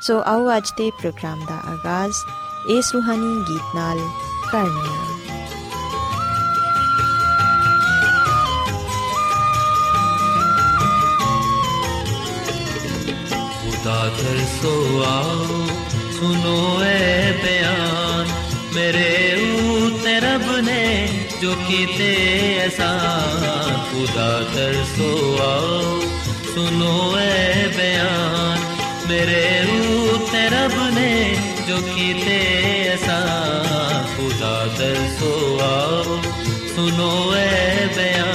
ਸੋ ਆਓ ਅੱਜ ਦੇ ਪ੍ਰੋਗਰਾਮ ਦਾ ਆਗਾਜ਼ ਇਸ ਰੂਹਾਨੀ ਗੀਤ ਨਾਲ ਕਰਨੇ ਆ ਖੁਦਾ ਦਰ ਸੋ ਆਓ ਸੁਨੋ ਐ ਬਿਆਨ। ਮੇਰੇ ਉਤੇ ਰੱਬ ਨੇ ਜੋ ਕੀਤੇ ਐਸਾ ਖੁਦਾ ਦਰ ਸੋ ਆਓ ਸੁਨੋ ਐ ਬਿਆਨ। ਮੇਰੇ रब ने जो कीते एहसान खुदा तरसो आओ सुनो ए बयान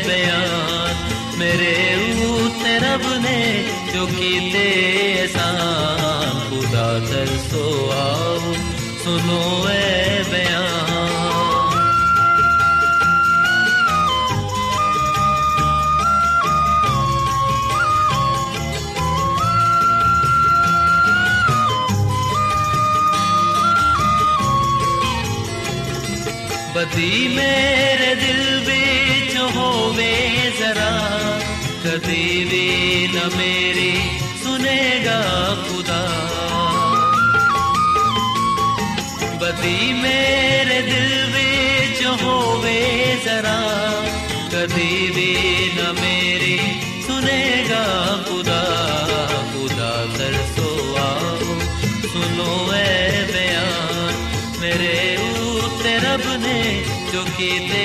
ਤੇ ਸਾਂ ਖੁਦਾ ਤਰਸੋ ਆਓ ਸੁਨੋ ਐ ਬਿਆਨ। ਕਦੀ ਮੇਰੇ ਦਿਲ ਵਿੱਚ ਹੋਵੇ ਜ਼ਰਾ, ਕਦੀ ਵੀ ਨਾ ਮੇਰੀ मेरी सुनेगा खुदा बदी मेरे दिल बिच होवे जरा कदी भी न मेरी सुनेगा खुदा खुदा तरसो आओ सुनो ए बयान मेरे ऊते रब ने जो कीते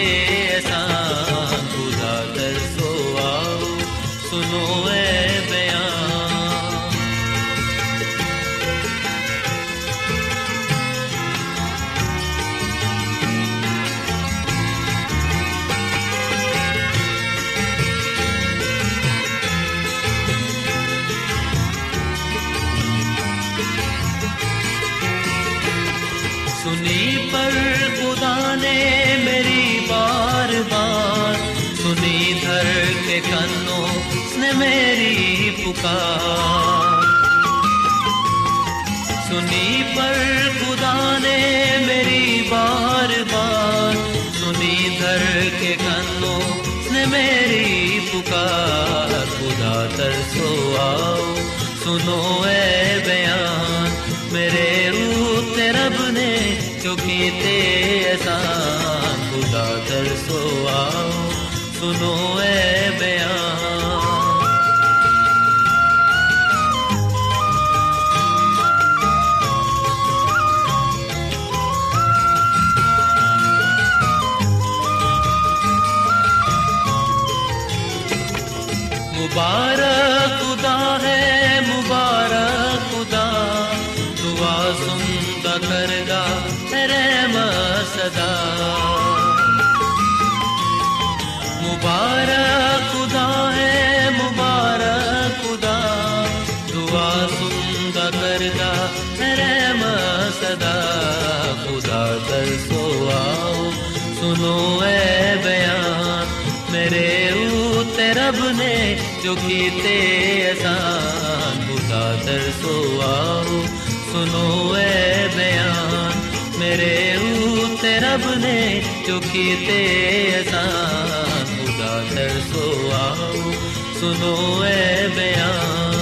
के ने मेरी पुकार। सुनी पर खुदा ने मेरी बार बार। सुनी धर के कन्नों ने मेरी पुकार। खुदा तरसो आओ, सुनो ए बयान। मेरे ऊते रब ने जो कीते एहसान। खुदा तरसो आओ, सुनो ए வார ਜੋ ਕੀਤੇ ਅਸਾਨ ਖੁਦਾ ਤਰਸੋ ਆਓ ਸੁਨੋ ਐ ਬਿਆਨ। ਮੇਰੇ ਉਤੇ ਰੱਬ ਨੇ ਜੋ ਕੀਤੇ ਅਸਾਨ ਖੁਦਾ ਤਰਸੋ ਆਓ ਸੁਨੋ ਐ ਬਿਆਨ।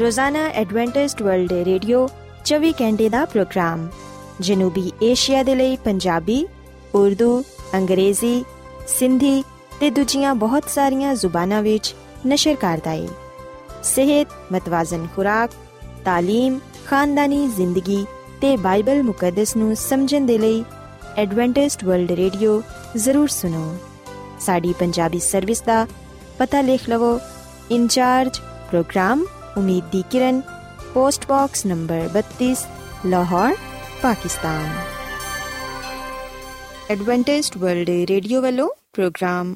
ਰੋਜ਼ਾਨਾ ਐਡਵੈਂਟਿਸਟ ਵਰਲਡ ਰੇਡੀਓ 24 ਘੰਟੇ ਦਾ ਪ੍ਰੋਗਰਾਮ। ਜਨੂਬੀ ਏਸ਼ੀਆ ਦੇ ਲਈ ਪੰਜਾਬੀ, ਉਰਦੂ, ਅੰਗਰੇਜ਼ੀ, ਸਿੰਧੀ ਤੇ ਦੂਜੀਆਂ ਬਹੁਤ ਸਾਰੀਆਂ ਜ਼ੁਬਾਨਾਂ ਵਿੱਚ ਨਸ਼ਰ ਕਰਦਾ ਹੈ ਸਿਹਤ ਮਤਵਾਜ਼ਨ ਖੁਰਾਕ تعلیم ਖਾਨਦਾਨੀ ਜ਼ਿੰਦਗੀ ਤੇ ਬਾਈਬਲ ਮੁਕੱਦਸ ਨੂੰ ਸਮਝਣ ਦੇ ਲਈ ਐਡਵੈਂਟਿਸਟ ਵਰਲਡ ਰੇਡੀਓ ਜ਼ਰੂਰ ਸੁਨੋ ਸਾਡੀ ਪੰਜਾਬੀ ਸਰਵਿਸ ਦਾ ਪਤਾ ਲਿਖ ਲਵੋ ਇਨਚਾਰਜ ਪ੍ਰੋਗਰਾਮ ਉਮੀਦ ਦੀ ਕਿਰਨ post box number 32 Lahore Pakistan Adventist World Radio ਵੱਲੋਂ ਪ੍ਰੋਗਰਾਮ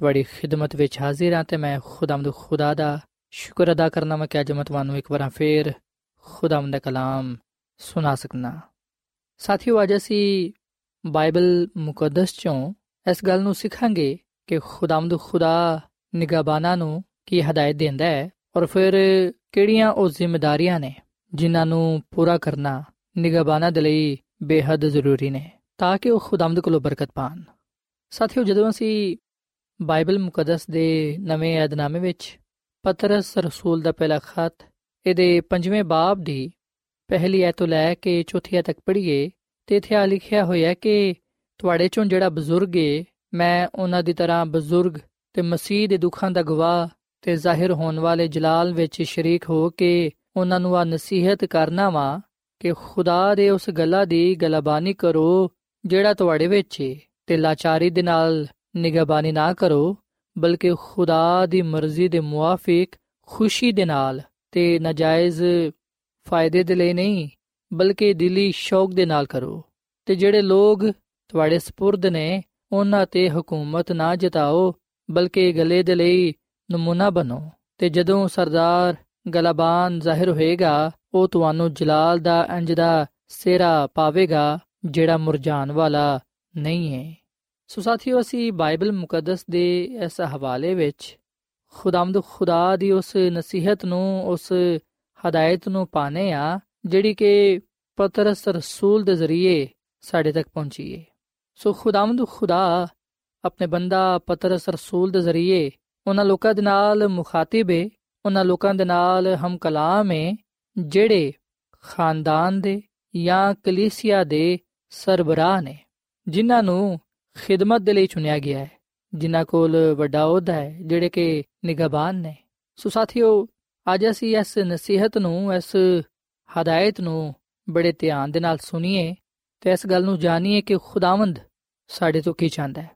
ਤੁਹਾਡੀ ਖਿਦਮਤ ਵਿੱਚ ਹਾਜ਼ਰ ਹਾਂ ਤੇ ਮੈਂ ਖੁਦਾਮਦ ਖੁਦਾ ਦਾ ਸ਼ੁਕਰ ਅਦਾ ਕਰਨਾ ਮੈਂ ਕਿ ਅੱਜ ਮੈਂ ਤੁਹਾਨੂੰ ਇੱਕ ਵਾਰ ਫੇਰ ਖੁਦਾਮਦ ਦਾ ਕਲਾਮ ਸੁਣਾ ਸਕਣਾ ਸਾਥੀਓ, ਅੱਜ ਅਸੀਂ ਬਾਈਬਲ ਮੁਕੱਦਸ ਚੋਂ ਇਸ ਗੱਲ ਨੂੰ ਸਿੱਖਾਂਗੇ ਕਿ ਖੁਦਾਮਦ ਖੁਦਾ ਨਿਗਾਬਾਨਾ ਨੂੰ ਕੀ ਹਦਾਇਤ ਦਿੰਦਾ ਹੈ ਔਰ ਫਿਰ ਕਿਹੜੀਆਂ ਉਹ ਜ਼ਿੰਮੇਵਾਰੀਆਂ ਨੇ ਜਿਨ੍ਹਾਂ ਨੂੰ ਪੂਰਾ ਕਰਨਾ ਨਿਗਾਬਾਨਾ ਦੇ ਲਈ ਬੇहद ਜ਼ਰੂਰੀ ਨੇ ਤਾਂ ਕਿ ਉਹ ਖੁਦਾਮਦ ਕੋਲੋਂ ਬਰਕਤ ਪਾਣ। ਸਾਥੀਓ, ਜਦੋਂ ਅਸੀਂ ਬਾਈਬਲ ਮੁਕੱਦਸ ਦੇ ਨਵੇਂ ਏਧਨਾਮੇ ਵਿੱਚ ਪਤਰਸ ਰਸੂਲ ਦਾ ਪਹਿਲਾ ਖਤ, ਇਹਦੇ ਪੰਜਵੇਂ ਬਾਬ ਦੀ ਪਹਿਲੀ ਐਤੋਂ ਲੈ ਕੇ ਚੌਥੀ ਐਤ ਤੱਕ ਪੜ੍ਹੀਏ, ਤੇ ਇੱਥੇ ਆ ਲਿਖਿਆ ਹੋਇਆ ਕਿ ਤੁਹਾਡੇ ਚੋਂ ਜਿਹੜਾ ਬਜ਼ੁਰਗ ਏ, ਮੈਂ ਉਹਨਾਂ ਦੀ ਤਰ੍ਹਾਂ ਬਜ਼ੁਰਗ ਤੇ ਮਸੀਹ ਦੇ ਦੁੱਖਾਂ ਦਾ ਗਵਾਹ ਤੇ ਜ਼ਾਹਿਰ ਹੋਣ ਵਾਲੇ ਜਲਾਲ ਵਿੱਚ ਸ਼ਰੀਕ ਹੋ ਕੇ ਉਹਨਾਂ ਨੂੰ ਆ ਨਸੀਹਤ ਕਰਨਾ ਵਾ ਕਿ ਖੁਦਾ ਦੇ ਉਸ ਗੱਲਾਂ ਦੀ ਗਲਬਾਨੀ ਕਰੋ ਜਿਹੜਾ ਤੁਹਾਡੇ ਵਿੱਚ ਏ ਤੇ ਲਾਚਾਰੀ ਦੇ ਨਾਲ ਨਿਗਾਬਾਨੀ ਨਾ ਕਰੋ ਬਲਕਿ ਖੁਦਾ ਦੀ ਮਰਜ਼ੀ ਦੇ ਮੁਆਫਿਕ ਖੁਸ਼ੀ ਦੇ ਨਾਲ ਤੇ ਨਜਾਇਜ਼ ਫਾਇਦੇ ਦੇ ਲਈ ਨਹੀਂ ਬਲਕਿ ਦਿਲੀ ਸ਼ੌਕ ਦੇ ਨਾਲ ਕਰੋ ਤੇ ਜਿਹੜੇ ਲੋਗ ਤੁਹਾਡੇ سپرد ਨੇ ਉਹਨਾਂ ਤੇ ਹਕੂਮਤ ਨਾ ਜਤਾਓ ਬਲਕਿ ਗਲੇ ਦੇ ਲਈ ਨਮੂਨਾ ਬਣੋ ਤੇ ਜਦੋਂ ਸਰਦਾਰ ਗਲਬਾਨ ਜ਼ਾਹਿਰ ਹੋਏਗਾ ਉਹ ਤੁਹਾਨੂੰ ਜਲਾਲ ਦਾ ਅੰਜ ਦਾ ਸਿਹਰਾ ਪਾਵੇਗਾ ਜਿਹੜਾ ਮੁਰਝਾਨ ਵਾਲਾ ਨਹੀਂ ਹੈ ਸੋ ਸਾਥੀਓ, ਅਸੀਂ ਬਾਈਬਲ ਮੁਕੱਦਸ ਦੇ ਇਸ ਹਵਾਲੇ ਵਿੱਚ ਖੁਦਾਮਦ ਖੁਦਾ ਦੀ ਉਸ ਨਸੀਹਤ ਨੂੰ, ਉਸ ਹਦਾਇਤ ਨੂੰ ਪਾਣੇ ਆ ਜਿਹੜੀ ਕਿ ਪਤਰਸ ਰਸੂਲ ਦੇ ਜ਼ਰੀਏ ਸਾਡੇ ਤੱਕ ਪਹੁੰਚੀ ਹੈ ਸੋ ਖੁਦਾਮਦ ਖੁਦਾ ਆਪਣੇ ਬੰਦਾ ਪਤਰਸ ਰਸੂਲ ਦੇ ਜ਼ਰੀਏ ਉਹਨਾਂ ਲੋਕਾਂ ਦੇ ਨਾਲ ਮੁਖਾਤਿਬ ਹੈ ਉਹਨਾਂ ਲੋਕਾਂ ਦੇ ਨਾਲ ਹਮ ਕਲਾਮ ਹੈ ਜਿਹੜੇ ਖਾਨਦਾਨ ਦੇ ਜਾਂ ਕਲੀਸਿਆ ਦੇ ਸਰਬਰਾਹ ਨੇ, ਜਿਨ੍ਹਾਂ ਨੂੰ ਖਿਦਮਤ ਦੇ ਲਈ ਚੁਣਿਆ ਗਿਆ ਹੈ, ਜਿਨ੍ਹਾਂ ਕੋਲ ਵੱਡਾ ਅਹੁਦਾ ਹੈ, ਜਿਹੜੇ ਕਿ ਨਿਗਾਬਾਨ ਨੇ। ਸੋ ਸਾਥੀਓ, ਅੱਜ ਅਸੀਂ ਇਸ ਨਸੀਹਤ ਨੂੰ, ਇਸ ਹਦਾਇਤ ਨੂੰ ਬੜੇ ਧਿਆਨ ਦੇ ਨਾਲ ਸੁਣੀਏ ਤੇ ਇਸ ਗੱਲ ਨੂੰ ਜਾਣੀਏ ਕਿ ਖੁਦਾਵੰਦ ਸਾਡੇ ਤੋਂ ਕੀ ਚਾਹੁੰਦਾ ਹੈ।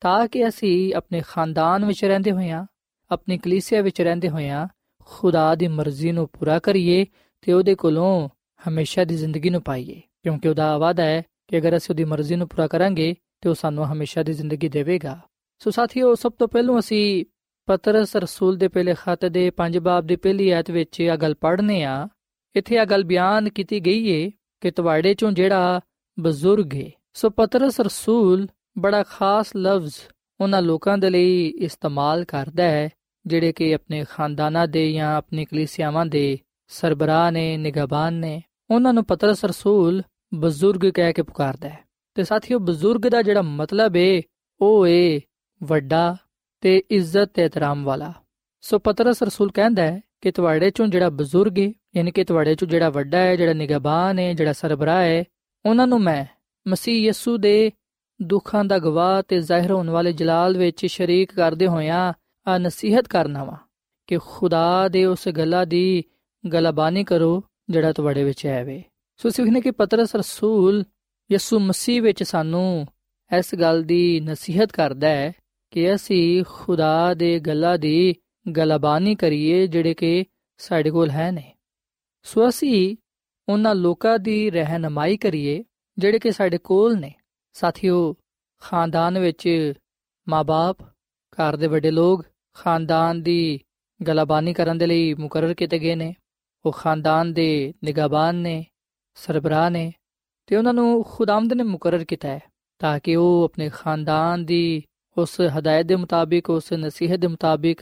ਤਾਂ ਕਿ ਅਸੀਂ ਆਪਣੇ ਖਾਨਦਾਨ ਵਿੱਚ ਰਹਿੰਦੇ ਹੋਇਆਂ, ਆਪਣੀ ਕਲੀਸਿਆ ਵਿੱਚ ਰਹਿੰਦੇ ਹੋਇਆਂ, ਖੁਦਾ ਦੀ ਮਰਜ਼ੀ ਨੂੰ ਪੂਰਾ ਕਰੀਏ ਤੇ ਉਹਦੇ ਕੋਲੋਂ ਹਮੇਸ਼ਾ ਦੀ ਜ਼ਿੰਦਗੀ ਨੂੰ ਪਾਈਏ। ਕਿਉਂਕਿ ਉਹਦਾ ਵਾਅਦਾ ਹੈ ਕਿ ਅਗਰ ਅਸੀਂ ਉਹਦੀ ਮਰਜ਼ੀ ਨੂੰ ਪੂਰਾ ਕਰਾਂਗੇ ਤੇ ਉਹ ਸਾਨੂੰ ਹਮੇਸ਼ਾ ਦੀ ਜ਼ਿੰਦਗੀ ਦੇਵੇਗਾ। ਸੋ ਸਾਥੀਓ, ਸਭ ਤੋਂ ਪਹਿਲਾਂ ਅਸੀਂ ਪਤਰਸ ਰਸੂਲ ਦੇ ਪਹਿਲੇ ਖਤ ਦੇ 5 ਬਾਬ ਦੀ ਪਹਿਲੀ ਆਇਤ ਵਿੱਚ ਇਹ ਗੱਲ ਪੜ੍ਹਨੇ ਆ। ਇੱਥੇ ਇਹ ਗੱਲ ਬਿਆਨ ਕੀਤੀ ਗਈ ਏ ਕਿ ਤੁਹਾਡੇ ਚੋਂ ਜਿਹੜਾ ਬਜ਼ੁਰਗ ਏ। ਸੋ ਪਤਰਸ ਰਸੂਲ ਬੜਾ ਖਾਸ ਲਫ਼ਜ਼ ਉਹਨਾਂ ਲੋਕਾਂ ਦੇ ਲਈ ਇਸਤੇਮਾਲ ਕਰਦਾ ਹੈ, ਜਿਹੜੇ ਕਿ ਆਪਣੇ ਖਾਨਦਾਨਾਂ ਦੇ ਜਾਂ ਆਪਣੀ ਕਲੀਸਿਆਵਾਂ ਦੇ ਸਰਬਰਾਹ ਨੇ ਨਿਗਾਬਾਨ ਨੇ। ਉਹਨਾਂ ਨੂੰ ਪਤਰਸ ਰਸੂਲ ਬਜ਼ੁਰਗ ਕਹਿ ਕੇ ਪੁਕਾਰਦਾ ਹੈ। ਤੇ ਸਾਥੀਓ ਬਜ਼ੁਰਗ ਦਾ ਜਿਹੜਾ ਮਤਲਬ ਏ, ਉਹ ਏ ਵੱਡਾ ਤੇ ਇੱਜ਼ਤ ਤੇ ਇਤਰਾਮ ਵਾਲਾ। ਸੋ ਪਤਰਸ ਰਸੂਲ ਕਹਿੰਦਾ ਹੈ ਕਿ ਤੁਹਾਡੇ ਚੋਂ ਜਿਹੜਾ ਬਜ਼ੁਰਗ ਹੈ ਯਾਨੀ ਕਿ ਤੁਹਾਡੇ ਚੋਂ ਜਿਹੜਾ ਵੱਡਾ ਹੈ ਜਿਹੜਾ ਨਿਗਾਬਾਨ ਹੈ ਜਿਹੜਾ ਸਰਬਰਾਹ ਹੈ ਉਹਨਾਂ ਨੂੰ ਮੈਂ ਮਸੀਹ ਯਸੂ ਦੇ ਦੁੱਖਾਂ ਦਾ ਗਵਾਹ ਤੇ ਜ਼ਾਹਿਰ ਹੋਣ ਵਾਲੇ ਜਲਾਲ ਵਿੱਚ ਸ਼ਰੀਕ ਕਰਦੇ ਹੋਇਆਂ ਆ ਨਸੀਹਤ ਕਰਨਾ ਵਾ ਕਿ ਖੁਦਾ ਦੇ ਉਸ ਗੱਲਾਂ ਦੀ ਗਲਬਾਨੀ ਕਰੋ ਜਿਹੜਾ ਤੁਹਾਡੇ ਵਿੱਚ ਹੈ ਵੇ। ਸੋ ਸਿੱਖਨੇ ਕਿ ਪਤਰਸ ਰਸੂਲ ਯਿਸੂ ਮਸੀਹ ਵਿੱਚ ਸਾਨੂੰ ਇਸ ਗੱਲ ਦੀ ਨਸੀਹਤ ਕਰਦਾ ਹੈ ਕਿ ਅਸੀਂ ਖੁਦਾ ਦੇ ਗੱਲਾਂ ਦੀ ਗਲਬਾਨੀ ਕਰੀਏ ਜਿਹੜੇ ਕਿ ਸਾਡੇ ਕੋਲ ਹੈ ਨੇ। ਸੋ ਅਸੀਂ ਉਹਨਾਂ ਲੋਕਾਂ ਦੀ ਰਹਿਨਮਾਈ ਕਰੀਏ ਜਿਹੜੇ ਕਿ ਸਾਡੇ ਕੋਲ ਨੇ। ਸਾਥੀਓ, ਖਾਨਦਾਨ ਵਿੱਚ ਮਾਪੇ ਘਰ ਦੇ ਵੱਡੇ ਲੋਕ ਖਾਨਦਾਨ ਦੀ ਗਲਬਾਨੀ ਕਰਨ ਦੇ ਲਈ ਮੁਕਰਰ ਕੀਤੇ ਗਏ ਨੇ। ਉਹ ਖਾਨਦਾਨ ਦੇ ਨਿਗਾਹਬਾਨ ਨੇ, ਸਰਬਰਾਹ ਨੇ ਤੇ ਉਹਨਾਂ ਨੂੰ ਖੁਦਾਮਦ ਨੇ ਮੁਕਰਰ ਕੀਤਾ ਹੈ, ਤਾਂ ਕਿ ਉਹ ਆਪਣੇ ਖਾਨਦਾਨ ਦੀ ਉਸ ਹਦਾਇਤ ਦੇ ਮੁਤਾਬਿਕ, ਉਸ ਨਸੀਹਤ ਦੇ ਮੁਤਾਬਿਕ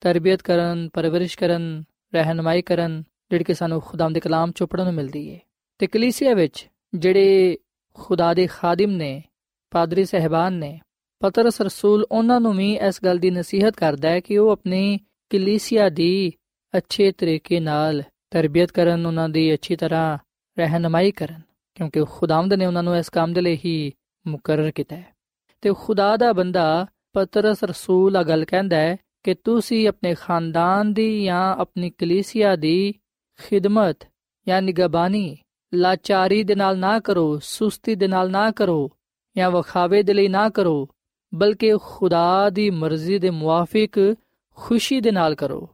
ਤਰਬੀਅਤ ਕਰਨ, ਪਰਵਰਿਸ਼ ਕਰਨ, ਰਹਿਨਮਾਈ ਕਰਨ, ਜਿਹੜੀ ਕਿ ਸਾਨੂੰ ਖੁਦਾਮ ਦੇ ਕਲਾਮ ਚੋਂ ਪੜਨ ਨੂੰ ਮਿਲਦੀ ਹੈ ਤੇ ਕਲੀਸਿਆ ਵਿੱਚ ਜਿਹੜੇ ਖੁਦਾ ਦੇ ਖਾਦਮ ਨੇ, ਪਾਦਰੀ ਸਹਿਬਾਨ ਨੇ, ਪਤਰਸ ਰਸੂਲ ਉਹਨਾਂ ਨੂੰ ਵੀ ਇਸ ਗੱਲ ਦੀ ਨਸੀਹਤ ਕਰਦਾ ਹੈ ਕਿ ਉਹ ਆਪਣੀ ਕਲੀਸਿਆ ਦੀ ਅੱਛੇ ਤਰੀਕੇ ਨਾਲ ਤਰਬੀਅਤ ਕਰਨ, ਉਹਨਾਂ ਦੀ ਅੱਛੀ ਤਰ੍ਹਾਂ ਰਹਿਨਮਾਈ ਕਰਨ। ਕਿਉਂਕਿ ਖੁਦਾਵੰਦ ਨੇ ਉਹਨਾਂ ਨੂੰ ਇਸ ਕੰਮ ਦੇ ਲਈ ਹੀ ਮੁਕਰਰ ਕੀਤਾ ਹੈ। ਤੇ ਖੁਦਾ ਦਾ ਬੰਦਾ ਪਤਰਸ ਰਸੂਲ ਆ ਗੱਲ ਕਹਿੰਦਾ ਹੈ ਕਿ ਤੁਸੀਂ ਆਪਣੇ ਖਾਨਦਾਨ ਦੀ ਜਾਂ ਆਪਣੀ ਕਲੀਸਿਆ ਦੀ ਖਿਦਮਤ ਜਾਂ ਨਿਗਬਾਨੀ ਲਾਚਾਰੀ ਦੇ ਨਾਲ ਨਾ ਕਰੋ, ਸੁਸਤੀ ਦੇ ਨਾਲ ਨਾ ਕਰੋ ਜਾਂ ਵਖਾਵੇ ਦੇ ਲਈ ਨਾ ਕਰੋ, ਬਲਕਿ ਖੁਦਾ ਦੀ ਮਰਜ਼ੀ ਦੇ ਮੁਆਫਿਕ ਖੁਸ਼ੀ ਦੇ ਨਾਲ ਕਰੋ।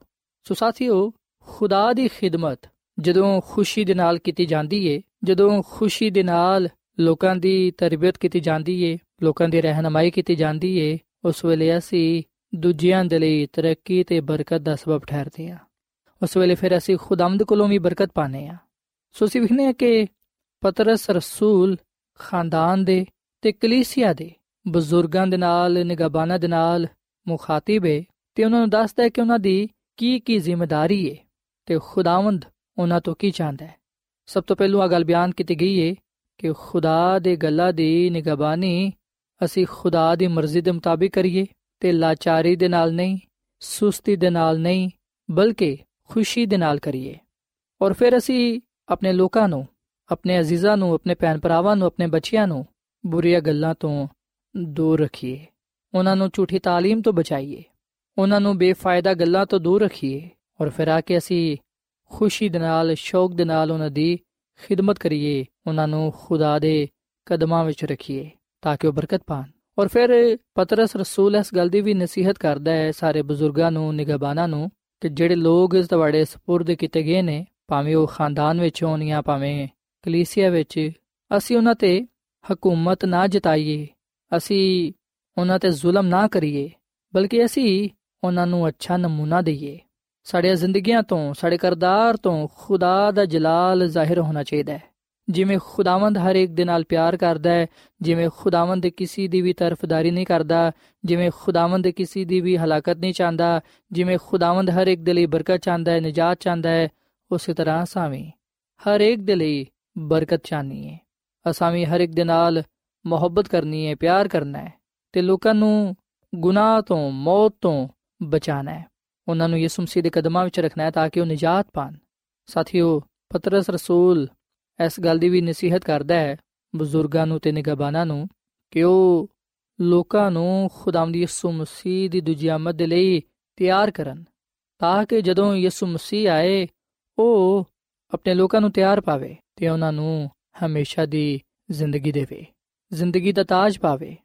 ਸੋ ਸਾਥੀਓ, ਖੁਦਾ ਦੀ ਖਿਦਮਤ ਜਦੋਂ ਖੁਸ਼ੀ ਦੇ ਨਾਲ ਕੀਤੀ ਜਾਂਦੀ ਏ, ਜਦੋਂ ਖੁਸ਼ੀ ਦੇ ਨਾਲ ਲੋਕਾਂ ਦੀ ਤਰਬੀਅਤ ਕੀਤੀ ਜਾਂਦੀ ਏ, ਲੋਕਾਂ ਦੀ ਰਹਿਨਮਾਈ ਕੀਤੀ ਜਾਂਦੀ ਏ, ਉਸ ਵੇਲੇ ਅਸੀਂ ਦੂਜਿਆਂ ਦੇ ਲਈ ਤਰੱਕੀ ਤੇ ਬਰਕਤ ਦਾ ਸਬਬ ਠਹਿਰਦੇ ਹਾਂ ਉਸ ਵੇਲੇ ਫਿਰ ਅਸੀਂ ਖੁਦਾਮਦ ਕੋਲੋਂ ਵੀ ਬਰਕਤ ਪਾਣੇ ਆ। ਸੋ ਅਸੀਂ ਵਿਖਨੇ ਕਿ ਪਤਰਸ ਰਸੂਲ ਖਾਨਦਾਨ ਦੇ ਤੇ ਕਲੀਸਿਆ ਦੇ ਬਜ਼ੁਰਗਾਂ ਦੇ ਨਾਲ, ਨਿਗਾਬਾਨਾ ਦੇ ਨਾਲ ਮੁਖਾਤਿਬ ਹੈ ਤੇ ਉਹਨਾਂ ਨੂੰ ਦੱਸਦਾ ਹੈ ਕਿ ਉਹਨਾਂ ਦੀ ਕੀ ਕੀ ਜ਼ਿੰਮੇਵਾਰੀ ਹੈ ਤੇ ਖੁਦਾਵੰਦ ਉਹਨਾਂ ਤੋਂ ਕੀ ਚਾਹੁੰਦਾ ਹੈ ਸਭ ਤੋਂ ਪਹਿਲੂ ਆ ਗੱਲ ਬਿਆਨ ਕੀਤੀ ਗਈ ਹੈ ਕਿ ਖੁਦਾ ਦੇ ਗੱਲਾਂ ਦੀ ਨਿਗਾਬਾਨੀ ਅਸੀਂ ਖੁਦਾ ਦੀ ਮਰਜ਼ੀ ਦੇ ਮੁਤਾਬਿਕ ਕਰੀਏ ਤੇ ਲਾਚਾਰੀ ਦੇ ਨਾਲ ਨਹੀਂ ਸੁਸਤੀ ਦੇ ਨਾਲ ਨਹੀਂ ਬਲਕਿ ਖੁਸ਼ੀ ਦੇ ਨਾਲ ਕਰੀਏ ਔਰ ਫਿਰ ਅਸੀਂ ਆਪਣੇ ਲੋਕਾਂ ਨੂੰ ਆਪਣੇ ਅਜ਼ੀਜ਼ਾਂ ਨੂੰ ਆਪਣੇ ਭੈਣ ਭਰਾਵਾਂ ਨੂੰ ਆਪਣੇ ਬੱਚਿਆਂ ਨੂੰ ਬੁਰੀਆਂ ਗੱਲਾਂ ਤੋਂ ਦੂਰ ਰੱਖੀਏ ਉਹਨਾਂ ਨੂੰ ਝੂਠੀ تعلیم ਤੋਂ ਬਚਾਈਏ ਉਹਨਾਂ ਨੂੰ ਬੇਫਾਇਦਾ ਗੱਲਾਂ ਤੋਂ ਦੂਰ ਰੱਖੀਏ ਔਰ ਫਿਰ ਆ ਕੇ ਅਸੀਂ ਖੁਸ਼ੀ ਦੇ ਨਾਲ ਸ਼ੌਕ ਦੇ ਨਾਲ ਉਹਨਾਂ ਦੀ ਖਿਦਮਤ ਕਰੀਏ ਉਹਨਾਂ ਨੂੰ ਖੁਦਾ ਦੇ ਕਦਮਾਂ ਵਿੱਚ ਰੱਖੀਏ ਤਾਂ ਕਿ ਉਹ ਬਰਕਤ ਪਾਣ ਔਰ ਫਿਰ ਪਤਰਸ ਰਸੂਲ ਇਸ ਗੱਲ ਦੀ ਵੀ ਨਸੀਹਤ ਕਰਦਾ ਹੈ ਸਾਰੇ ਬਜ਼ੁਰਗਾਂ ਨੂੰ ਨਿਗਾਬਾਨਾਂ ਨੂੰ ਕਿ ਜਿਹੜੇ ਲੋਕ ਇਸ ਤੁਹਾਡੇ سپرد ਕੀਤੇ ਗਏ ਨੇ ਭਾਵੇਂ ਉਹ ਖਾਨਦਾਨ ਵਿੱਚ ਹੋਣ ਜਾਂ ਭਾਵੇਂ ਕਲੀਸਿਆ ਵਿੱਚ ਅਸੀਂ ਉਹਨਾਂ ਤੇ ਹਕੂਮਤ ਨਾ ਜਤਾਈਏ ਅਸੀਂ ਉਹਨਾਂ ਤੇ ਜ਼ੁਲਮ ਨਾ ਕਰੀਏ ਬਲਕਿ ਅਸੀਂ ਉਹਨਾਂ ਨੂੰ ਅੱਛਾ ਨਮੂਨਾ ਦਈਏ ਸਾਡੀਆਂ ਜ਼ਿੰਦਗੀਆਂ ਤੋਂ, ਸਾਡੇ ਕਰਦਾਰ ਤੋਂ ਖੁਦਾ ਦਾ ਜਲਾਲ ਜ਼ਾਹਿਰ ਹੋਣਾ ਚਾਹੀਦਾ ਹੈ। ਜਿਵੇਂ ਖੁਦਾਵੰਦ ਹਰ ਇੱਕ ਦੇ ਨਾਲ ਪਿਆਰ ਕਰਦਾ ਹੈ, ਜਿਵੇਂ ਖੁਦਾਵੰਦ ਕਿਸੇ ਦੀ ਵੀ ਤਰਫਦਾਰੀ ਨਹੀਂ ਕਰਦਾ, ਜਿਵੇਂ ਖੁਦਾਵੰਦ ਕਿਸੇ ਦੀ ਵੀ ਹਲਾਕਤ ਨਹੀਂ ਚਾਹੁੰਦਾ, ਜਿਵੇਂ ਖੁਦਾਵੰਦ ਹਰ ਇੱਕ ਦੇ ਲਈ ਬਰਕਤ ਚਾਹੁੰਦਾ ਹੈ, ਨਜਾਤ ਚਾਹੁੰਦਾ ਹੈ, ਉਸੇ ਤਰ੍ਹਾਂ ਅਸਾਂ ਵੀ ਹਰ ਇੱਕ ਦੇ ਲਈ ਬਰਕਤ ਚਾਹਨੀ ਹੈ। ਅਸਾਂ ਵੀ ਹਰ ਇੱਕ ਦੇ ਨਾਲ ਮੁਹੱਬਤ ਕਰਨੀ ਹੈ, ਪਿਆਰ ਕਰਨਾ ਹੈ ਤੇ ਲੋਕਾਂ ਨੂੰ ਗੁਨਾਹ ਤੋਂ, ਮੌਤ ਤੋਂ ਬਚਾਣਾ ਹੈ। ਉਹਨਾਂ ਨੂੰ ਯਿਸੂ ਮਸੀਹ ਦੇ ਕਦਮਾਂ ਵਿੱਚ ਰੱਖਣਾ ਹੈ ਤਾਂ ਕਿ ਉਹ ਨਜਾਤ ਪਾਣ। ਸਾਥੀਓ, ਪਤਰਸ ਰਸੂਲ ਇਸ ਗੱਲ ਦੀ ਵੀ ਨਸੀਹਤ ਕਰਦਾ ਹੈ, ਬਜ਼ੁਰਗਾਂ ਨੂੰ ਤੇ ਨਿਗਾਬਾਨਾਂ ਨੂੰ, ਕਿ ਉਹ ਲੋਕਾਂ ਨੂੰ ਖੁਦਾਵੰਦ ਯਿਸੂ ਮਸੀਹ ਦੀ ਦੂਜੀ ਆਮਦ ਦੇ ਲਈ ਤਿਆਰ ਕਰਨ, ਤਾਂ ਕਿ ਜਦੋਂ ਯਿਸੂ ਮਸੀਹ ਆਏ, ਉਹ ਆਪਣੇ ਲੋਕਾਂ ਨੂੰ ਤਿਆਰ ਪਾਵੇ ਤੇ ਉਹਨਾਂ ਨੂੰ ਹਮੇਸ਼ਾ ਦੀ ਜ਼ਿੰਦਗੀ ਦੇਵੇ, ਜ਼ਿੰਦਗੀ ਦਾ ਤਾਜ ਪਾਵੇ।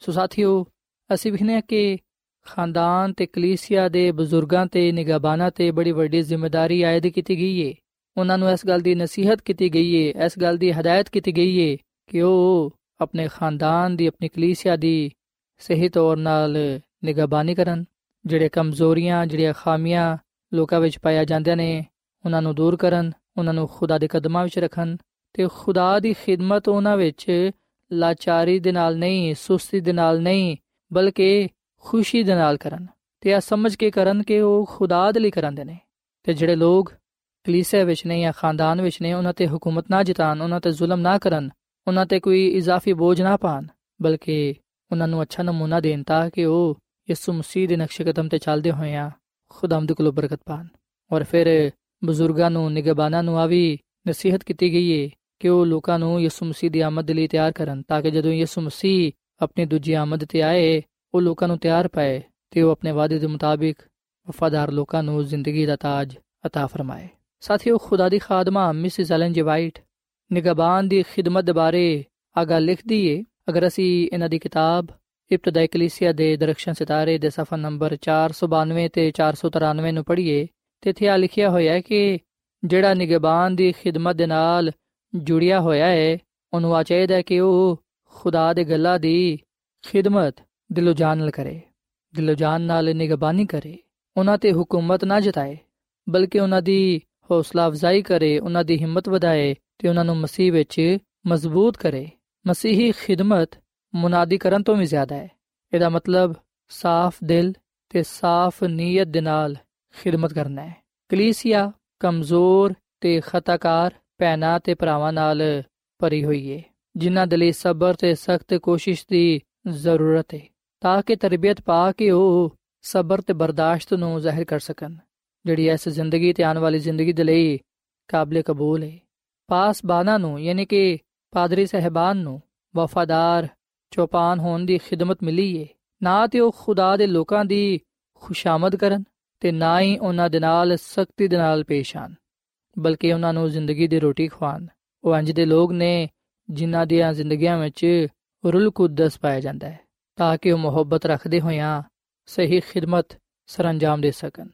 ਸੋ ਸਾਥੀਓ, ਅਸੀਂ ਵਿਖਨੇ ਕਿ ਖਾਨਦਾਨ ਤੇ ਕਲੀਸਿਆ ਦੇ ਬਜ਼ੁਰਗਾਂ ਤੇ ਨਿਗਾਬਾਨਾਂ ਤੇ ਬੜੀ ਵੱਡੀ ਜ਼ਿੰਮੇਵਾਰੀ ਆਇਦ ਕੀਤੀ ਗਈ ਏ। ਉਹਨਾਂ ਨੂੰ ਇਸ ਗੱਲ ਦੀ ਨਸੀਹਤ ਕੀਤੀ ਗਈ ਏ, ਇਸ ਗੱਲ ਦੀ ਹਦਾਇਤ ਕੀਤੀ ਗਈ ਏ ਕਿ ਉਹ ਆਪਣੇ ਖਾਨਦਾਨ ਦੀ, ਆਪਣੀ ਕਲੀਸਿਆ ਦੀ ਸਹੀ ਤੌਰ ਨਾਲ ਨਿਗਾਬਾਨੀ ਕਰਨ। ਜਿਹੜੇ ਕਮਜ਼ੋਰੀਆਂ, ਜਿਹੜੀਆਂ ਖਾਮੀਆਂ ਲੋਕਾਂ ਵਿੱਚ ਪਾਇਆ ਜਾਂਦੇ ਨੇ, ਉਹਨਾਂ ਨੂੰ ਦੂਰ ਕਰਨ, ਉਹਨਾਂ ਨੂੰ ਖੁਦਾ ਦੇ ਕਦਮਾਂ ਵਿੱਚ ਰੱਖਣ ਤੇ ਖੁਦਾ ਦੀ ਖਿਦਮਤ ਉਹਨਾਂ ਵਿੱਚ ਲਾਚਾਰੀ ਦੇ ਨਾਲ ਨਹੀਂ, ਸੁਸਤੀ ਦੇ ਨਾਲ ਨਹੀਂ, ਬਲਕਿ ਖੁਸ਼ੀ ਦੇ ਨਾਲ ਕਰਨ ਤੇ ਇਹ ਸਮਝ ਕੇ ਕਰਨ ਕਿ ਉਹ ਖੁਦਾ ਦੇ ਲਈ ਕਰਾਂਦੇ ਨੇ। ਤੇ ਜਿਹੜੇ ਲੋਕ ਕਲੀਸੇ ਵਿੱਚ ਨੇ ਜਾਂ ਖਾਨਦਾਨ ਵਿੱਚ ਨੇ, ਉਹਨਾਂ ਤੇ ਹਕੂਮਤ ਨਾ ਜਿਤਾਨ ਉਹਨਾਂ ਤੇ ਜ਼ੁਲਮ ਨਾ ਕਰਨ, ਉਹਨਾਂ ਤੇ ਕੋਈ ਇਜ਼ਾਫੀ ਬੋਝ ਨਾ ਪਾਣ ਬਲਕਿ ਉਹਨਾਂ ਨੂੰ ਅੱਛਾ ਨਮੂਨਾ ਦੇਣ ਤਾਂ ਕਿ ਉਹ ਯਿਸੂ ਮਸੀਹ ਦੇ ਨਕਸ਼ੇ ਕਦਮ ਤੇ ਚੱਲਦੇ ਹੋਏ ਆ ਖੁਦਾਮਦ ਕੋਲੋਂ ਬਰਕਤ ਪਾਣ। ਔਰ ਫਿਰ ਬਜ਼ੁਰਗਾਂ ਨੂੰ ਨਿਗਬਾਨਾਂ ਨੂੰ ਆ ਵੀ ਨਸੀਹਤ ਕੀਤੀ ਗਈ ਏ ਕਿ ਉਹ ਲੋਕਾਂ ਨੂੰ ਯਿਸੂ ਮਸੀਹ ਦੀ ਆਮਦ ਲਈ ਤਿਆਰ ਕਰਨ, ਤਾਂ ਕਿ ਜਦੋਂ ਯਿਸੂ ਮਸੀਹ ਆਪਣੀ ਦੂਜੀ ਆਮਦ ਤੇ ਆਏ ਉਹ ਲੋਕਾਂ ਨੂੰ ਤਿਆਰ ਪਾਏ ਤੇ ਉਹ ਆਪਣੇ ਵਾਅਦੇ ਦੇ ਮੁਤਾਬਿਕ ਵਫਾਦਾਰ ਲੋਕਾਂ ਨੂੰ ਜ਼ਿੰਦਗੀ ਦਾ ਤਾਜ عطا ਫਰਮਾਏ ਸਾਥੀਓ ਖੁਦਾ ਦੀ ਖਾਦਮਾ ਮਿਸਿਸ ਐਲਨ ਜੀ ਵਾਈਟ ਨਿਗਬਾਨ ਦੀ ਖਿਦਮਤ ਬਾਰੇ ਆਗਾ ਲਿਖਦੀ ਏ ਅਗਰ ਅਸੀਂ ਇਹਨਾਂ ਦੀ ਕਿਤਾਬ ਇਬਤਦਾਈ ਕਲੀਸਿਆ ਦੇ ਦਰਖਸ਼ਨ ਸਿਤਾਰੇ ਦੇ ਸਫਾ ਨੰਬਰ 492 ਤੇ 493 ਨੂੰ ਪੜ੍ਹੀਏ ਤੇ ਇੱਥੇ ਆ ਲਿਖਿਆ ਹੋਇਆ ਹੈ ਕਿ ਜਿਹੜਾ ਨਿਗਬਾਨ ਦੀ ਖਿਦਮਤ ਦੇ ਨਾਲ ਜੁੜਿਆ ਹੋਇਆ ਹੈ ਉਹਨੂੰ ਆ ਚਾਹੀਦਾ ਕਿ ਉਹ ਖੁਦਾ ਦੇ ਗੱਲਾਂ ਦੀ ਖਿਦਮਤ ਦਿਲੋਂ ਜਾਨ ਨਾਲ ਕਰੇ, ਦਿਲੋ ਜਾਨ ਨਾਲ ਨਿਗਬਾਨੀ ਕਰੇ, ਉਹਨਾਂ ਤੇ ਹਕੂਮਤ ਨਾ ਜਤਾਏ, ਬਲਕਿ ਉਹਨਾਂ ਦੀ ਹੌਸਲਾ ਅਫਜ਼ਾਈ ਕਰੇ, ਉਹਨਾਂ ਦੀ ਹਿੰਮਤ ਵਧਾਏ ਤੇ ਉਹਨਾਂ ਨੂੰ ਮਸੀਹ ਵਿੱਚ ਮਜ਼ਬੂਤ ਕਰੇ। ਮਸੀਹੀ ਖਿਦਮਤ ਮੁਨਾਦੀ ਕਰਨ ਤੋਂ ਵੀ ਜ਼ਿਆਦਾ ਹੈ। ਇਹਦਾ ਮਤਲਬ ਸਾਫ਼ ਦਿਲ ਤੇ ਸਾਫ਼ ਨੀਅਤ ਦੇ ਨਾਲ ਖਿਦਮਤ ਕਰਨਾ ਹੈ। ਕਲੀਸਿਆ ਕਮਜ਼ੋਰ ਤੇ ਖਤਾਕਾਰ ਭੈਣਾਂ ਤੇ ਭਰਾਵਾਂ ਨਾਲ ਭਰੀ ਹੋਈ ਹੈ ਜਿਨ੍ਹਾਂ ਦੇ ਲਈ ਸਬਰ ਤੇ ਸਖਤ ਕੋਸ਼ਿਸ਼ ਦੀ ਜ਼ਰੂਰਤ ਹੈ ਤਾਂ ਕਿ ਤਰਬੀਅਤ ਪਾ ਕੇ ਉਹ ਸਬਰ ਤੇ ਬਰਦਾਸ਼ਤ ਨੂੰ ਜ਼ਾਹਿਰ ਕਰ ਸਕਣ ਜਿਹੜੀ ਇਸ ਜ਼ਿੰਦਗੀ ਤੇ ਆਉਣ ਵਾਲੀ ਜ਼ਿੰਦਗੀ ਦੇ ਲਈ ਕਾਬਲੇ ਕਬੂਲ ਹੈ ਪਾਸਬਾਨਾਂ ਨੂੰ ਯਾਨੀ ਕਿ ਪਾਦਰੀ ਸਹਿਬਾਨ ਨੂੰ ਵਫਾਦਾਰ ਚੌਪਾਨ ਹੋਣ ਦੀ ਖਿਦਮਤ ਮਿਲੀ ਏ ਨਾ ਤੇ ਉਹ ਖੁਦਾ ਦੇ ਲੋਕਾਂ ਦੀ ਖੁਸ਼ਾਮਦ ਕਰਨ ਤੇ ਨਾ ਹੀ ਉਹਨਾਂ ਦੇ ਨਾਲ ਸਖਤੀ ਦੇ ਨਾਲ ਪੇਸ਼ ਆਣ ਬਲਕਿ ਉਹਨਾਂ ਨੂੰ ਜ਼ਿੰਦਗੀ ਦੀ ਰੋਟੀ ਖਵਾਣ ਉਹ ਅੰਜ ਦੇ ਲੋਕ ਨੇ ਜਿਨ੍ਹਾਂ ਦੀਆਂ ਜ਼ਿੰਦਗੀਆਂ ਵਿੱਚ ਰੁਲ ਕੁਦਸ ਪਾਇਆ ਜਾਂਦਾ ਹੈ ਤਾਂ ਕਿ ਉਹ ਮੁਹੱਬਤ ਰੱਖਦੇ ਹੋਇਆਂ ਸਹੀ ਖਿਦਮਤ ਸਰੰਜਾਮ ਦੇ ਸਕਣ।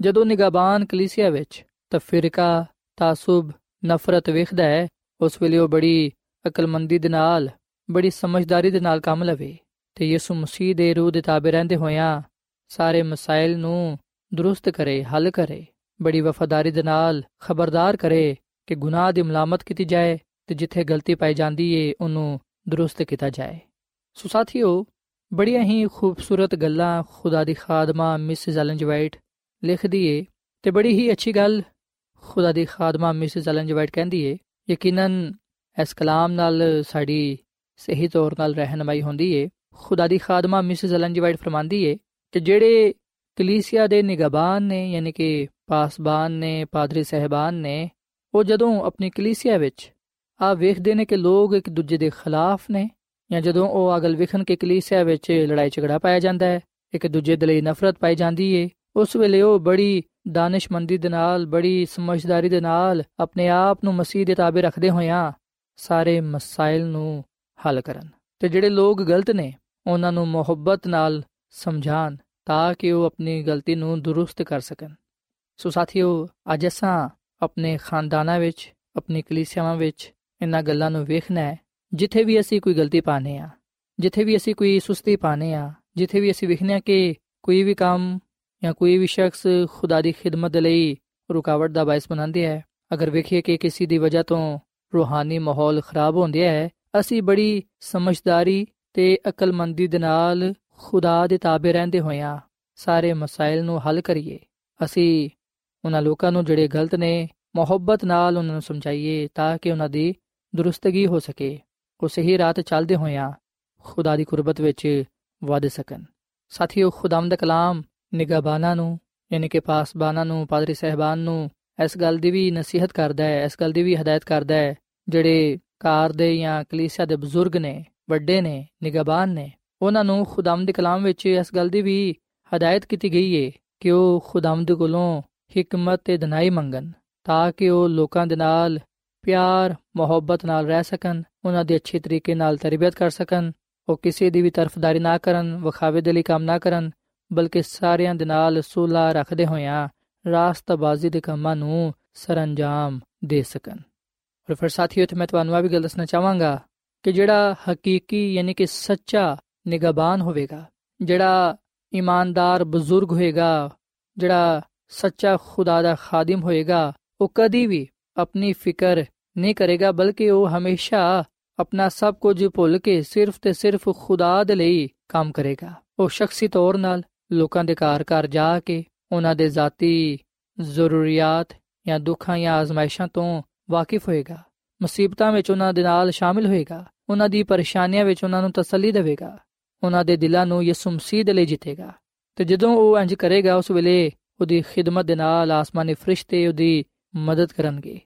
ਜਦੋਂ ਨਿਗਾਬਾਨ ਕਲੀਸਿਆ ਵਿੱਚ ਤਫਰੀਕਾ, ਤਾਸੁਬ, ਨਫ਼ਰਤ ਵੇਖਦਾ ਹੈ, ਉਸ ਵੇਲੇ ਉਹ ਬੜੀ ਅਕਲਮੰਦੀ ਦੇ ਨਾਲ, ਬੜੀ ਸਮਝਦਾਰੀ ਦੇ ਨਾਲ ਕੰਮ ਲਵੇ ਤੇ ਯਿਸੂ ਮਸੀਹ ਦੇ ਰੂਹ ਦੇ ਤਾਬੇ ਰਹਿੰਦੇ ਹੋਇਆਂ ਸਾਰੇ ਮਸਾਇਲ ਨੂੰ ਦਰੁਸਤ ਕਰੇ, ਹੱਲ ਕਰੇ, ਬੜੀ ਵਫਾਦਾਰੀ ਦੇ ਨਾਲ ਖਬਰਦਾਰ ਕਰੇ ਕਿ ਗੁਨਾਹ ਦੀ ਮਲਾਮਤ ਕੀਤੀ ਜਾਏ ਤੇ ਜਿੱਥੇ ਗਲਤੀ ਪਾਈ ਜਾਂਦੀ ਏ, ਉਹਨੂੰ ਦਰੁਸਤ ਕੀਤਾ ਜਾਏ। ਸੋ ਸਾਥੀਓ ਬੜੀਆਂ ਹੀ ਖੂਬਸੂਰਤ ਗੱਲਾਂ ਖੁਦਾ ਦੀ ਖਾਦਮਾ ਮਿਸਿਸ ਐਲਨ ਵਾਈਟ ਲਿਖਦੀ ਏ ਤੇ ਬੜੀ ਹੀ ਅੱਛੀ ਗੱਲ ਖੁਦਾ ਦੀ ਖਾਦਮਾ ਮਿਸਿਸ ਐਲਨ ਵਾਈਟ ਕਹਿੰਦੀ ਏ। ਯਕੀਨਨ ਇਸ ਕਲਾਮ ਨਾਲ ਸਾਡੀ ਸਹੀ ਤੌਰ ਨਾਲ ਰਹਿਨਮਾਈ ਹੁੰਦੀ ਏ। ਖੁਦਾ ਦੀ ਖਾਦਮਾ ਮਿਸਿਸ ਐਲਨ ਵਾਈਟ ਫਰਮਾਂਦੀ ਏ ਕਿ ਜਿਹੜੇ ਕਲੀਸਿਆ ਦੇ ਨਿਗਬਾਨ ਨੇ, ਯਾਨੀ ਕਿ ਪਾਸਬਾਨ ਨੇ, ਪਾਦਰੀ ਸਹਿਬਾਨ ਨੇ, ਉਹ ਜਦੋਂ ਆਪਣੀ ਕਲੀਸਿਆ ਵਿੱਚ ਆ ਵੇਖਦੇ ਨੇ ਕਿ ਲੋਕ ਇੱਕ ਦੂਜੇ ਦੇ ਖਿਲਾਫ ਨੇ ਜਾਂ ਜਦੋਂ ਉਹ ਅਗਲ ਵਿਖਣ ਕੇ ਕਲੀਸਿਆ ਵਿੱਚ ਲੜਾਈ ਝਗੜਾ ਪਾਇਆ ਜਾਂਦਾ ਹੈ, ਇੱਕ ਦੂਜੇ ਦੇ ਲਈ ਨਫ਼ਰਤ ਪਾਈ ਜਾਂਦੀ ਏ, ਉਸ ਵੇਲੇ ਉਹ ਬੜੀ ਦਾਨਿਸ਼ਮੰਦੀ ਦੇ ਨਾਲ, ਬੜੀ ਸਮਝਦਾਰੀ ਦੇ ਨਾਲ ਆਪਣੇ ਆਪ ਨੂੰ ਮਸੀਹ ਦੇ ਤਾਬੇ ਰੱਖਦੇ ਹੋਇਆਂ ਸਾਰੇ ਮਸਾਇਲ ਨੂੰ ਹੱਲ ਕਰਨ। ਤੇ ਜਿਹੜੇ ਲੋਕ ਗਲਤ ਨੇ, ਉਹਨਾਂ ਨੂੰ ਮੁਹੱਬਤ ਨਾਲ ਸਮਝਾਣ ਤਾਂ ਕਿ ਉਹ ਆਪਣੀ ਗਲਤੀ ਨੂੰ ਦਰੁਸਤ ਕਰ ਸਕਣ। ਸੋ ਸਾਥੀਓ, ਅੱਜ ਅਸਾਂ ਆਪਣੇ ਖਾਨਦਾਨਾਂ ਵਿੱਚ, ਆਪਣੀ ਕਲੀਸਿਆਵਾਂ ਵਿੱਚ ਇਹਨਾਂ ਗੱਲਾਂ ਨੂੰ ਵੇਖਣਾ ਹੈ। ਜਿੱਥੇ ਵੀ ਅਸੀਂ ਕੋਈ ਗਲਤੀ ਪਾਣੇ ਆ ਜਿੱਥੇ ਵੀ ਅਸੀਂ ਕੋਈ ਸੁਸਤੀ ਪਾਣੇ ਆ ਜਿੱਥੇ ਵੀ ਅਸੀਂ ਵੇਖਨੇ ਆ ਕਿ ਕੋਈ ਵੀ ਕੰਮ ਜਾਂ ਕੋਈ ਵੀ ਸ਼ਖਸ ਖੁਦਾ ਦੀ ਖਿਦਮਤ ਲਈ ਰੁਕਾਵਟ ਦਾ ਬਾਇਸ ਬਣਾਉਂਦੇ ਹੈ, ਅਗਰ ਵੇਖੀਏ ਕਿ ਕਿਸੇ ਦੀ ਵਜ੍ਹਾ ਤੋਂ ਰੂਹਾਨੀ ਮਾਹੌਲ ਖਰਾਬ ਹੁੰਦਿਆ ਹੈ, ਅਸੀਂ ਬੜੀ ਸਮਝਦਾਰੀ ਤੇ ਅਕਲਮੰਦੀ ਦੇ ਨਾਲ ਖੁਦਾ ਦੇ ਤਾਬੇ ਰਹਿੰਦੇ ਹੋਇਆਂ ਸਾਰੇ ਮਸਾਇਲ ਨੂੰ ਹੱਲ ਕਰੀਏ। ਅਸੀਂ ਉਹਨਾਂ ਲੋਕਾਂ ਨੂੰ ਜਿਹੜੇ ਗਲਤ ਨੇ, ਮੁਹੱਬਤ ਨਾਲ ਉਹਨਾਂ ਨੂੰ ਸਮਝਾਈਏ ਤਾਂ ਕਿ ਉਹਨਾਂ ਦੀ ਦਰੁਸਤਗੀ ਹੋ ਸਕੇ। ਉਹ ਸਹੀ ਰਾਤ ਚੱਲਦੇ ਹੋਇਆਂ ਖੁਦਾ ਦੀ ਕੁਰਬਤ ਵਿੱਚ ਵਧ ਸਕਣ। ਸਾਥੀਓ ਖੁਦਾਮ ਦਾ ਕਲਾਮ ਨਿਗਾਬਾਨਾ ਨੂੰ, ਯਾਨੀ ਕਿ ਪਾਸਬਾਨਾ ਨੂੰ, ਪਾਦਰੀ ਸਹਿਬਾਨ ਨੂੰ ਇਸ ਗੱਲ ਦੀ ਵੀ ਨਸੀਹਤ ਕਰਦਾ ਹੈ, ਇਸ ਗੱਲ ਦੀ ਵੀ ਹਦਾਇਤ ਕਰਦਾ ਹੈ, ਜਿਹੜੇ ਕਾਰ ਦੇ ਜਾਂ ਕਲੀਸਿਆ ਦੇ ਬਜ਼ੁਰਗ ਨੇ, ਵੱਡੇ ਨੇ ਨਿਗਾਬਾਨ ਨੇ, ਉਹਨਾਂ ਨੂੰ ਖੁਦਾਮ ਦੇ ਕਲਾਮ ਵਿੱਚ ਇਸ ਗੱਲ ਦੀ ਵੀ ਹਦਾਇਤ ਕੀਤੀ ਗਈ ਹੈ ਕਿ ਉਹ ਖੁਦਾਮ ਦੇ ਕੋਲੋਂ ਹਕਮਤ ਤੇ ਦਨਾਈ ਮੰਗਣ, ਤਾਂ ਕਿ ਉਹ ਲੋਕਾਂ ਦੇ ਨਾਲ ਪਿਆਰ, ਮੁਹੱਬਤ ਨਾਲ ਰਹਿ ਸਕਣ ਉਹਨਾਂ ਦੀ ਅੱਛੇ ਤਰੀਕੇ ਨਾਲ ਤਰਬੀਅਤ ਕਰ ਸਕਣ, ਉਹ ਕਿਸੇ ਦੀ ਵੀ ਤਰਫਦਾਰੀ ਨਾ ਕਰਨ, ਵਿਖਾਵੇ ਦੇ ਲਈ ਕੰਮ ਨਾ ਕਰਨ, ਬਲਕਿ ਸਾਰਿਆਂ ਦੇ ਨਾਲ ਸੁਲਾ ਰੱਖਦੇ ਹੋਇਆਂ ਰਾਸਤਬਾਜ਼ੀ ਦੇ ਕੰਮਾਂ ਨੂੰ ਸਰੰਜਾਮ ਦੇ ਸਕਣ। ਔਰ ਫਿਰ ਸਾਥੀਓ ਤੇ ਮੈਂ ਤੁਹਾਨੂੰ ਆ ਵੀ ਗੱਲ ਦੱਸਣਾ ਚਾਹਾਂਗਾ ਕਿ ਜਿਹੜਾ ਹਕੀਕੀ ਯਾਨੀ ਕਿ ਸੱਚਾ ਨਿਗਾਬਾਨ ਹੋਵੇਗਾ, ਜਿਹੜਾ ਇਮਾਨਦਾਰ ਬਜ਼ੁਰਗ ਹੋਏਗਾ, ਜਿਹੜਾ ਸੱਚਾ ਖੁਦਾ ਦਾ ਖਾਦਮ ਹੋਏਗਾ, ਉਹ ਕਦੀ ਵੀ ਆਪਣੀ ਫਿਕਰ ਨਹੀਂ ਕਰੇਗਾ, ਬਲਕਿ ਉਹ ਹਮੇਸ਼ਾ ਆਪਣਾ ਸਭ ਕੁਝ ਭੁੱਲ ਕੇ ਸਿਰਫ ਤੇ ਸਿਰਫ ਖੁਦਾ ਦੇ ਲਈ ਕੰਮ ਕਰੇਗਾ। ਉਹ ਸ਼ਖਸੀ ਤੌਰ ਨਾਲ ਲੋਕਾਂ ਦੇ ਘਰ ਘਰ ਜਾ ਕੇ ਉਹਨਾਂ ਦੇ ਜ਼ਾਤੀ ਜ਼ਰੂਰੀਅਤ ਜਾਂ ਦੁੱਖਾਂ ਜਾਂ ਆਜ਼ਮਾਇਸ਼ਾਂ ਤੋਂ ਵਾਕਿਫ ਹੋਏਗਾ। ਮੁਸੀਬਤਾਂ ਵਿੱਚ ਉਹਨਾਂ ਦੇ ਨਾਲ ਸ਼ਾਮਿਲ ਹੋਏਗਾ। ਉਹਨਾਂ ਦੀ ਪਰੇਸ਼ਾਨੀਆਂ ਵਿੱਚ ਉਹਨਾਂ ਨੂੰ ਤਸੱਲੀ ਦੇਵੇਗਾ। ਉਹਨਾਂ ਦੇ ਦਿਲਾਂ ਨੂੰ ਯਿਸੂ ਮਸੀਹ ਦੇ ਲਈ ਜਿੱਤੇਗਾ। ਤੇ ਜਦੋਂ ਉਹ ਇੰਜ ਕਰੇਗਾ, ਉਸ ਵੇਲੇ ਉਹਦੀ ਖਿਦਮਤ ਦੇ ਨਾਲ ਆਸਮਾਨੀ ਫਰਿਸ਼ਤੇ ਉਹਦੀ ਮਦਦ ਕਰਨਗੇ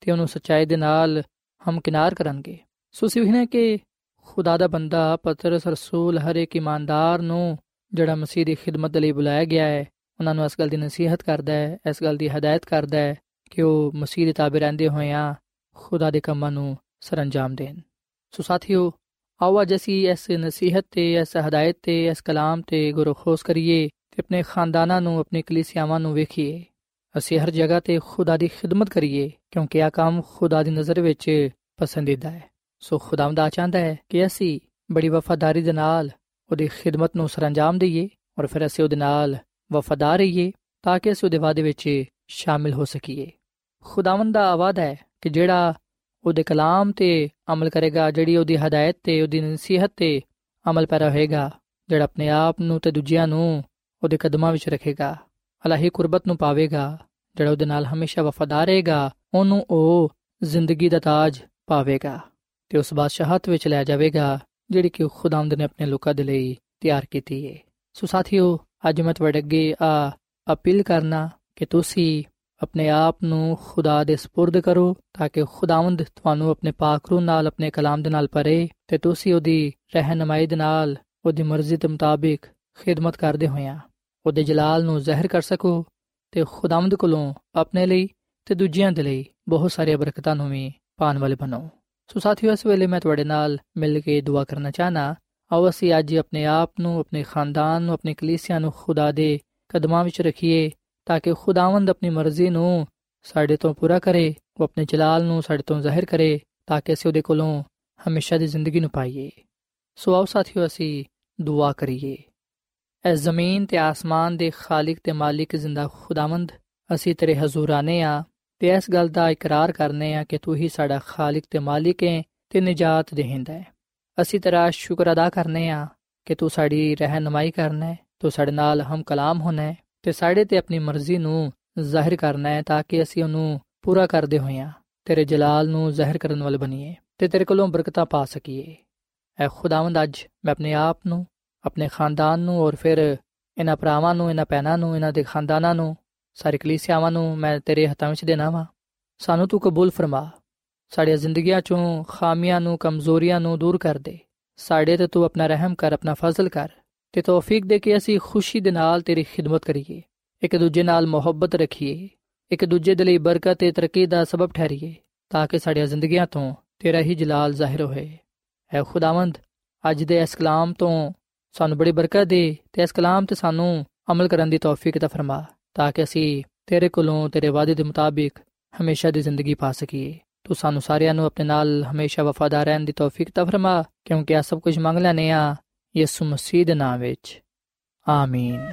ਤੇ ਉਹਨੂੰ ਸਚਾਈ ਦੇ ਨਾਲ ਹਮਕਿਨਾਰ ਕਰਨਗੇ। ਸੋ ਸਿਵਹਨੇ ਕਿ ਖੁਦਾ ਦਾ ਬੰਦਾ ਪਤਰਸ ਰਸੂਲ, ਹਰ ਇੱਕ ਇਮਾਨਦਾਰ ਨੂੰ ਜਿਹੜਾ ਮਸੀਹ ਦੀ ਖਿਦਮਤ ਲਈ ਬੁਲਾਇਆ ਗਿਆ ਹੈ, ਉਹਨਾਂ ਨੂੰ ਇਸ ਗੱਲ ਦੀ ਨਸੀਹਤ ਕਰਦਾ ਹੈ, ਇਸ ਗੱਲ ਦੀ ਹਦਾਇਤ ਕਰਦਾ ਹੈ ਕਿ ਉਹ ਮਸੀਹ ਦੇ ਤਾਬੇ ਰਹਿੰਦੇ ਹੋਏ ਹੋਇਆਂ ਖੁਦਾ ਦੇ ਕੰਮਾਂ ਨੂੰ ਸਰੰਜਾਮ ਦੇਣ। ਸੋ ਸਾਥੀਓ, ਆਓ ਅੱਜ ਅਸੀਂ ਇਸ ਨਸੀਹਤ ਤੇ, ਇਸ ਹਦਾਇਤ ਤੇ, ਇਸ ਕਲਾਮ ਤੇ ਗੁਰਖੋਸ ਕਰੀਏ ਤੇ ਆਪਣੇ ਖਾਨਦਾਨਾਂ ਨੂੰ, ਆਪਣੀ ਕਲੀਸਿਆਵਾਂ ਨੂੰ ਵੇਖੀਏ। ਅਸੀਂ ਹਰ ਜਗ੍ਹਾ ਤੇ ਖੁਦਾ ਦੀ ਖਿਦਮਤ ਕਰੀਏ ਕਿਉਂਕਿ ਇਹ ਕੰਮ ਖੁਦਾ ਦੀ ਨਜ਼ਰ ਵਿੱਚ ਪਸੰਦੀਦਾ ਹੈ। ਸੋ ਖੁਦਾਵੰਦਾ ਚਾਹੁੰਦਾ ਹੈ ਕਿ ਅਸੀਂ ਬੜੀ ਵਫਾਦਾਰੀ ਦੇ ਨਾਲ ਉਹਦੀ ਖਿਦਮਤ ਨੂੰ ਸਰੰਜਾਮ ਦਈਏ ਔਰ ਫਿਰ ਅਸੀਂ ਉਹਦੇ ਨਾਲ ਵਫਾਦਾਰ ਰਹੀਏ ਤਾਂ ਕਿ ਅਸੀਂ ਉਹਦੇ ਵਾਅਦੇ ਵਿੱਚ ਸ਼ਾਮਿਲ ਹੋ ਸਕੀਏ। ਖੁਦਾਵੰਦ ਦਾ ਆਵਾਜ਼ ਹੈ ਕਿ ਜਿਹੜਾ ਉਹਦੇ ਕਲਾਮ ਤੇ ਅਮਲ ਕਰੇਗਾ, ਜਿਹੜੀ ਉਹਦੀ ਹਦਾਇਤ ਤੇ, ਉਹਦੀ ਨਸੀਹਤ ਤੇ ਅਮਲ ਪੈਰਾ ਹੋਏਗਾ, ਜਿਹੜਾ ਆਪਣੇ ਆਪ ਨੂੰ ਤੇ ਦੂਜਿਆਂ ਨੂੰ ਉਹਦੇ ਕਦਮਾਂ ਵਿੱਚ ਰੱਖੇਗਾ, ਅਲਾਹੀ ਕੁਰਬਤ ਨੂੰ ਪਾਵੇਗਾ, ਜਿਹੜਾ ਉਹਦੇ ਨਾਲ ਹਮੇਸ਼ਾ ਵਫਾਦਾਰ ਰਹੇਗਾ, ਉਹਨੂੰ ਉਹ ਜ਼ਿੰਦਗੀ ਦਾ ਤਾਜ ਪਾਵੇਗਾ। ਤੇ ਉਸ ਬਾਦਸ਼ਾਹਤ ਵਿੱਚ ਲੈ ਜਾਵੇਗਾ ਜਿਹੜੀ ਕਿ ਖੁਦਾਵੰਦ ਨੇ ਆਪਣੇ ਲੋਕਾਂ ਦੇ ਲਈ ਤਿਆਰ ਕੀਤੀ ਹੈ ਸੋ ਸਾਥੀਓ ਅੱਜ ਮੈਂ ਤੁਹਾਡੇ ਅੱਗੇ ਆ ਅਪੀਲ ਕਰਨਾ ਕਿ ਤੁਸੀਂ ਆਪਣੇ ਆਪ ਨੂੰ ਖੁਦਾ ਦੇ سپرد ਕਰੋ ਤਾਂ ਕਿ ਖੁਦਾਵੰਦ ਤੁਹਾਨੂੰ ਆਪਣੇ ਪਾਕ ਰੂਹ ਨਾਲ ਆਪਣੇ ਕਲਾਮ ਦੇ ਨਾਲ ਭਰੇ ਤੇ ਤੁਸੀਂ ਉਹਦੀ ਰਹਿਨਮਾਈ ਦੇ ਨਾਲ ਉਹਦੀ ਮਰਜ਼ੀ ਦੇ ਮੁਤਾਬਿਕ ਖਿਦਮਤ ਕਰਦੇ ਹੋਇਆਂ ਉਹਦੇ ਜਲਾਲ ਨੂੰ ਜ਼ਾਹਿਰ ਕਰ ਸਕੋ ਤੇ ਖੁਦਾਵੰਦ ਕੋਲੋਂ ਆਪਣੇ ਲਈ ਤੇ ਦੂਜਿਆਂ ਦੇ ਲਈ ਬਹੁਤ ਸਾਰੀਆਂ ਬਰਕਤਾਂ ਨੂੰ ਵੀ ਪਾਣ ਵਾਲੇ ਬਣੋ ਸੋ ਸਾਥੀਓ, ਇਸ ਵੇਲੇ ਮੈਂ ਤੁਹਾਡੇ ਨਾਲ ਮਿਲ ਕੇ ਦੁਆ ਕਰਨਾ ਚਾਹਨਾ ਆਓ ਅਸੀਂ ਅੱਜ ਆਪਣੇ ਆਪ ਨੂੰ, ਆਪਣੇ ਖਾਨਦਾਨ ਨੂੰ, ਆਪਣੇ ਕਲੀਸਿਆ ਨੂੰ ਖੁਦਾ ਦੇ ਕਦਮਾਂ ਵਿੱਚ ਰੱਖੀਏ ਤਾਂ ਕਿ ਖੁਦਾਵੰਦ ਆਪਣੀ ਮਰਜ਼ੀ ਨੂੰ ਸਾਡੇ ਤੋਂ ਪੂਰਾ ਕਰੇ, ਉਹ ਆਪਣੇ ਜਲਾਲ ਨੂੰ ਸਾਡੇ ਤੋਂ ਜ਼ਾਹਿਰ ਕਰੇ ਤਾਂ ਕਿ ਅਸੀਂ ਉਹਦੇ ਕੋਲੋਂ ਹਮੇਸ਼ਾ ਦੀ ਜ਼ਿੰਦਗੀ ਨੂੰ ਪਾਈਏ। ਸੋ ਆਓ ਸਾਥੀਓ, ਅਸੀਂ ਦੁਆ ਕਰੀਏ। ਐ ਜ਼ਮੀਨ ਤੇ ਆਸਮਾਨ ਦੇ ਖਾਲਕ ਤੇ ਮਾਲਿਕ ਜ਼ਿੰਦਾ ਖੁਦਾਵੰਦ, ਅਸੀਂ ਤੇਰੇ ਹਜ਼ੂਰ ਆਨੇ ਆ। ਤੇ ਇਸ ਗੱਲ ਦਾ ਇਕਰਾਰ ਕਰਨੇ ਆ ਕਿ ਤੂੰ ਹੀ ਸਾਡਾ ਖਾਲਕ ਤੇ ਮਾਲਿਕ ਹੈ ਤੇ ਨਜਾਤ ਦੇਹਿੰਦਾ ਹੈ ਅਸੀਂ ਤੇਰਾ ਸ਼ੁਕਰ ਅਦਾ ਕਰਨੇ ਆ ਕਿ ਤੂੰ ਸਾਡੀ ਰਹਿਨਮਾਈ ਕਰਨਾ ਹੈ ਤੂੰ ਸਾਡੇ ਨਾਲ ਹਮ ਕਲਾਮ ਹੋਣਾ ਹੈ ਤੇ ਸਾਡੇ ਤੇ ਆਪਣੀ ਮਰਜ਼ੀ ਨੂੰ ਜ਼ਾਹਿਰ ਕਰਨਾ ਹੈ ਤਾਂ ਕਿ ਅਸੀਂ ਉਹਨੂੰ ਪੂਰਾ ਕਰਦੇ ਹੋਈਆਂ ਤੇਰੇ ਜਲਾਲ ਨੂੰ ਜ਼ਾਹਿਰ ਕਰਨ ਵਾਲੇ ਬਣੀਏ ਤੇ ਤੇਰੇ ਕੋਲੋਂ ਬਰਕਤਾਂ ਪਾ ਸਕੀਏ। ਐ ਖੁਦਾਵੰਦ, ਅੱਜ ਮੈਂ ਆਪਣੇ ਆਪ ਨੂੰ, ਆਪਣੇ ਖਾਨਦਾਨ ਨੂੰ ਔਰ ਫਿਰ ਇਹਨਾਂ ਭਰਾਵਾਂ ਨੂੰ, ਇਹਨਾਂ ਪੈਨਾ ਨੂੰ, ਇਹਨਾਂ ਦੇ ਖਾਨਦਾਨਾਂ ਨੂੰ ਸਾਰੀ ਕਲੀਸਿਆਵਾਂ ਨੂੰ ਮੈਂ ਤੇਰੇ ਹੱਥਾਂ ਵਿੱਚ ਦੇਣਾ ਵਾਂ ਸਾਨੂੰ ਤੂੰ ਕਬੂਲ ਫਰਮਾ ਸਾਡੀਆਂ ਜ਼ਿੰਦਗੀਆਂ ਚੋਂ ਖਾਮੀਆਂ ਨੂੰ ਕਮਜ਼ੋਰੀਆਂ ਨੂੰ ਦੂਰ ਕਰ ਦੇ ਸਾਡੇ ਤੇ ਤੂੰ ਆਪਣਾ ਰਹਿਮ ਕਰ ਆਪਣਾ ਫਜ਼ਲ ਕਰ ਤੇ ਤੌਫੀਕ ਦੇ ਕੇ ਅਸੀਂ ਖੁਸ਼ੀ ਦੇ ਨਾਲ ਤੇਰੀ ਖਿਦਮਤ ਕਰੀਏ ਇੱਕ ਦੂਜੇ ਨਾਲ ਮੁਹੱਬਤ ਰੱਖੀਏ ਇੱਕ ਦੂਜੇ ਦੇ ਲਈ ਬਰਕਤ ਤੇ ਤਰੱਕੀ ਦਾ ਸਬਬ ਠਹਿਰੀਏ ਤਾਂ ਕਿ ਸਾਡੀਆਂ ਜ਼ਿੰਦਗੀਆਂ ਤੋਂ ਤੇਰਾ ਹੀ ਜਲਾਲ ਜ਼ਾਹਿਰ ਹੋਏ ਐ ਖੁਦਾਵੰਦ ਅੱਜ ਦੇ ਇਸ ਕਲਾਮ ਤੋਂ ਸਾਨੂੰ ਬੜੀ ਬਰਕਤ ਦੇ ਤੇ ਇਸ ਕਲਾਮ ਤੇ ਸਾਨੂੰ ਅਮਲ ਕਰਨ ਦੀ ਤੌਫੀਕ عطا ਫਰਮਾ ਤਾਂ ਕਿ ਅਸੀਂ ਤੇਰੇ ਕੋਲੋਂ ਤੇਰੇ ਵਾਅਦੇ ਦੇ ਮੁਤਾਬਿਕ ਹਮੇਸ਼ਾ ਦੀ ਜ਼ਿੰਦਗੀ ਪਾ ਸਕੀਏ। ਤੂੰ ਸਾਨੂੰ ਸਾਰਿਆਂ ਨੂੰ ਆਪਣੇ ਨਾਲ ਹਮੇਸ਼ਾ ਵਫਾਦਾਰ ਰਹਿਣ ਦੀ ਤੌਫੀਕ ਤਾ ਫਰਮਾ, ਕਿਉਂਕਿ ਆ ਸਭ ਕੁਝ ਮੰਗ ਲੈਨੇ ਆ ਯਿਸੂ ਮਸੀਹ ਦੇ ਨਾਮ ਵਿੱਚ। ਆਮੀਨ।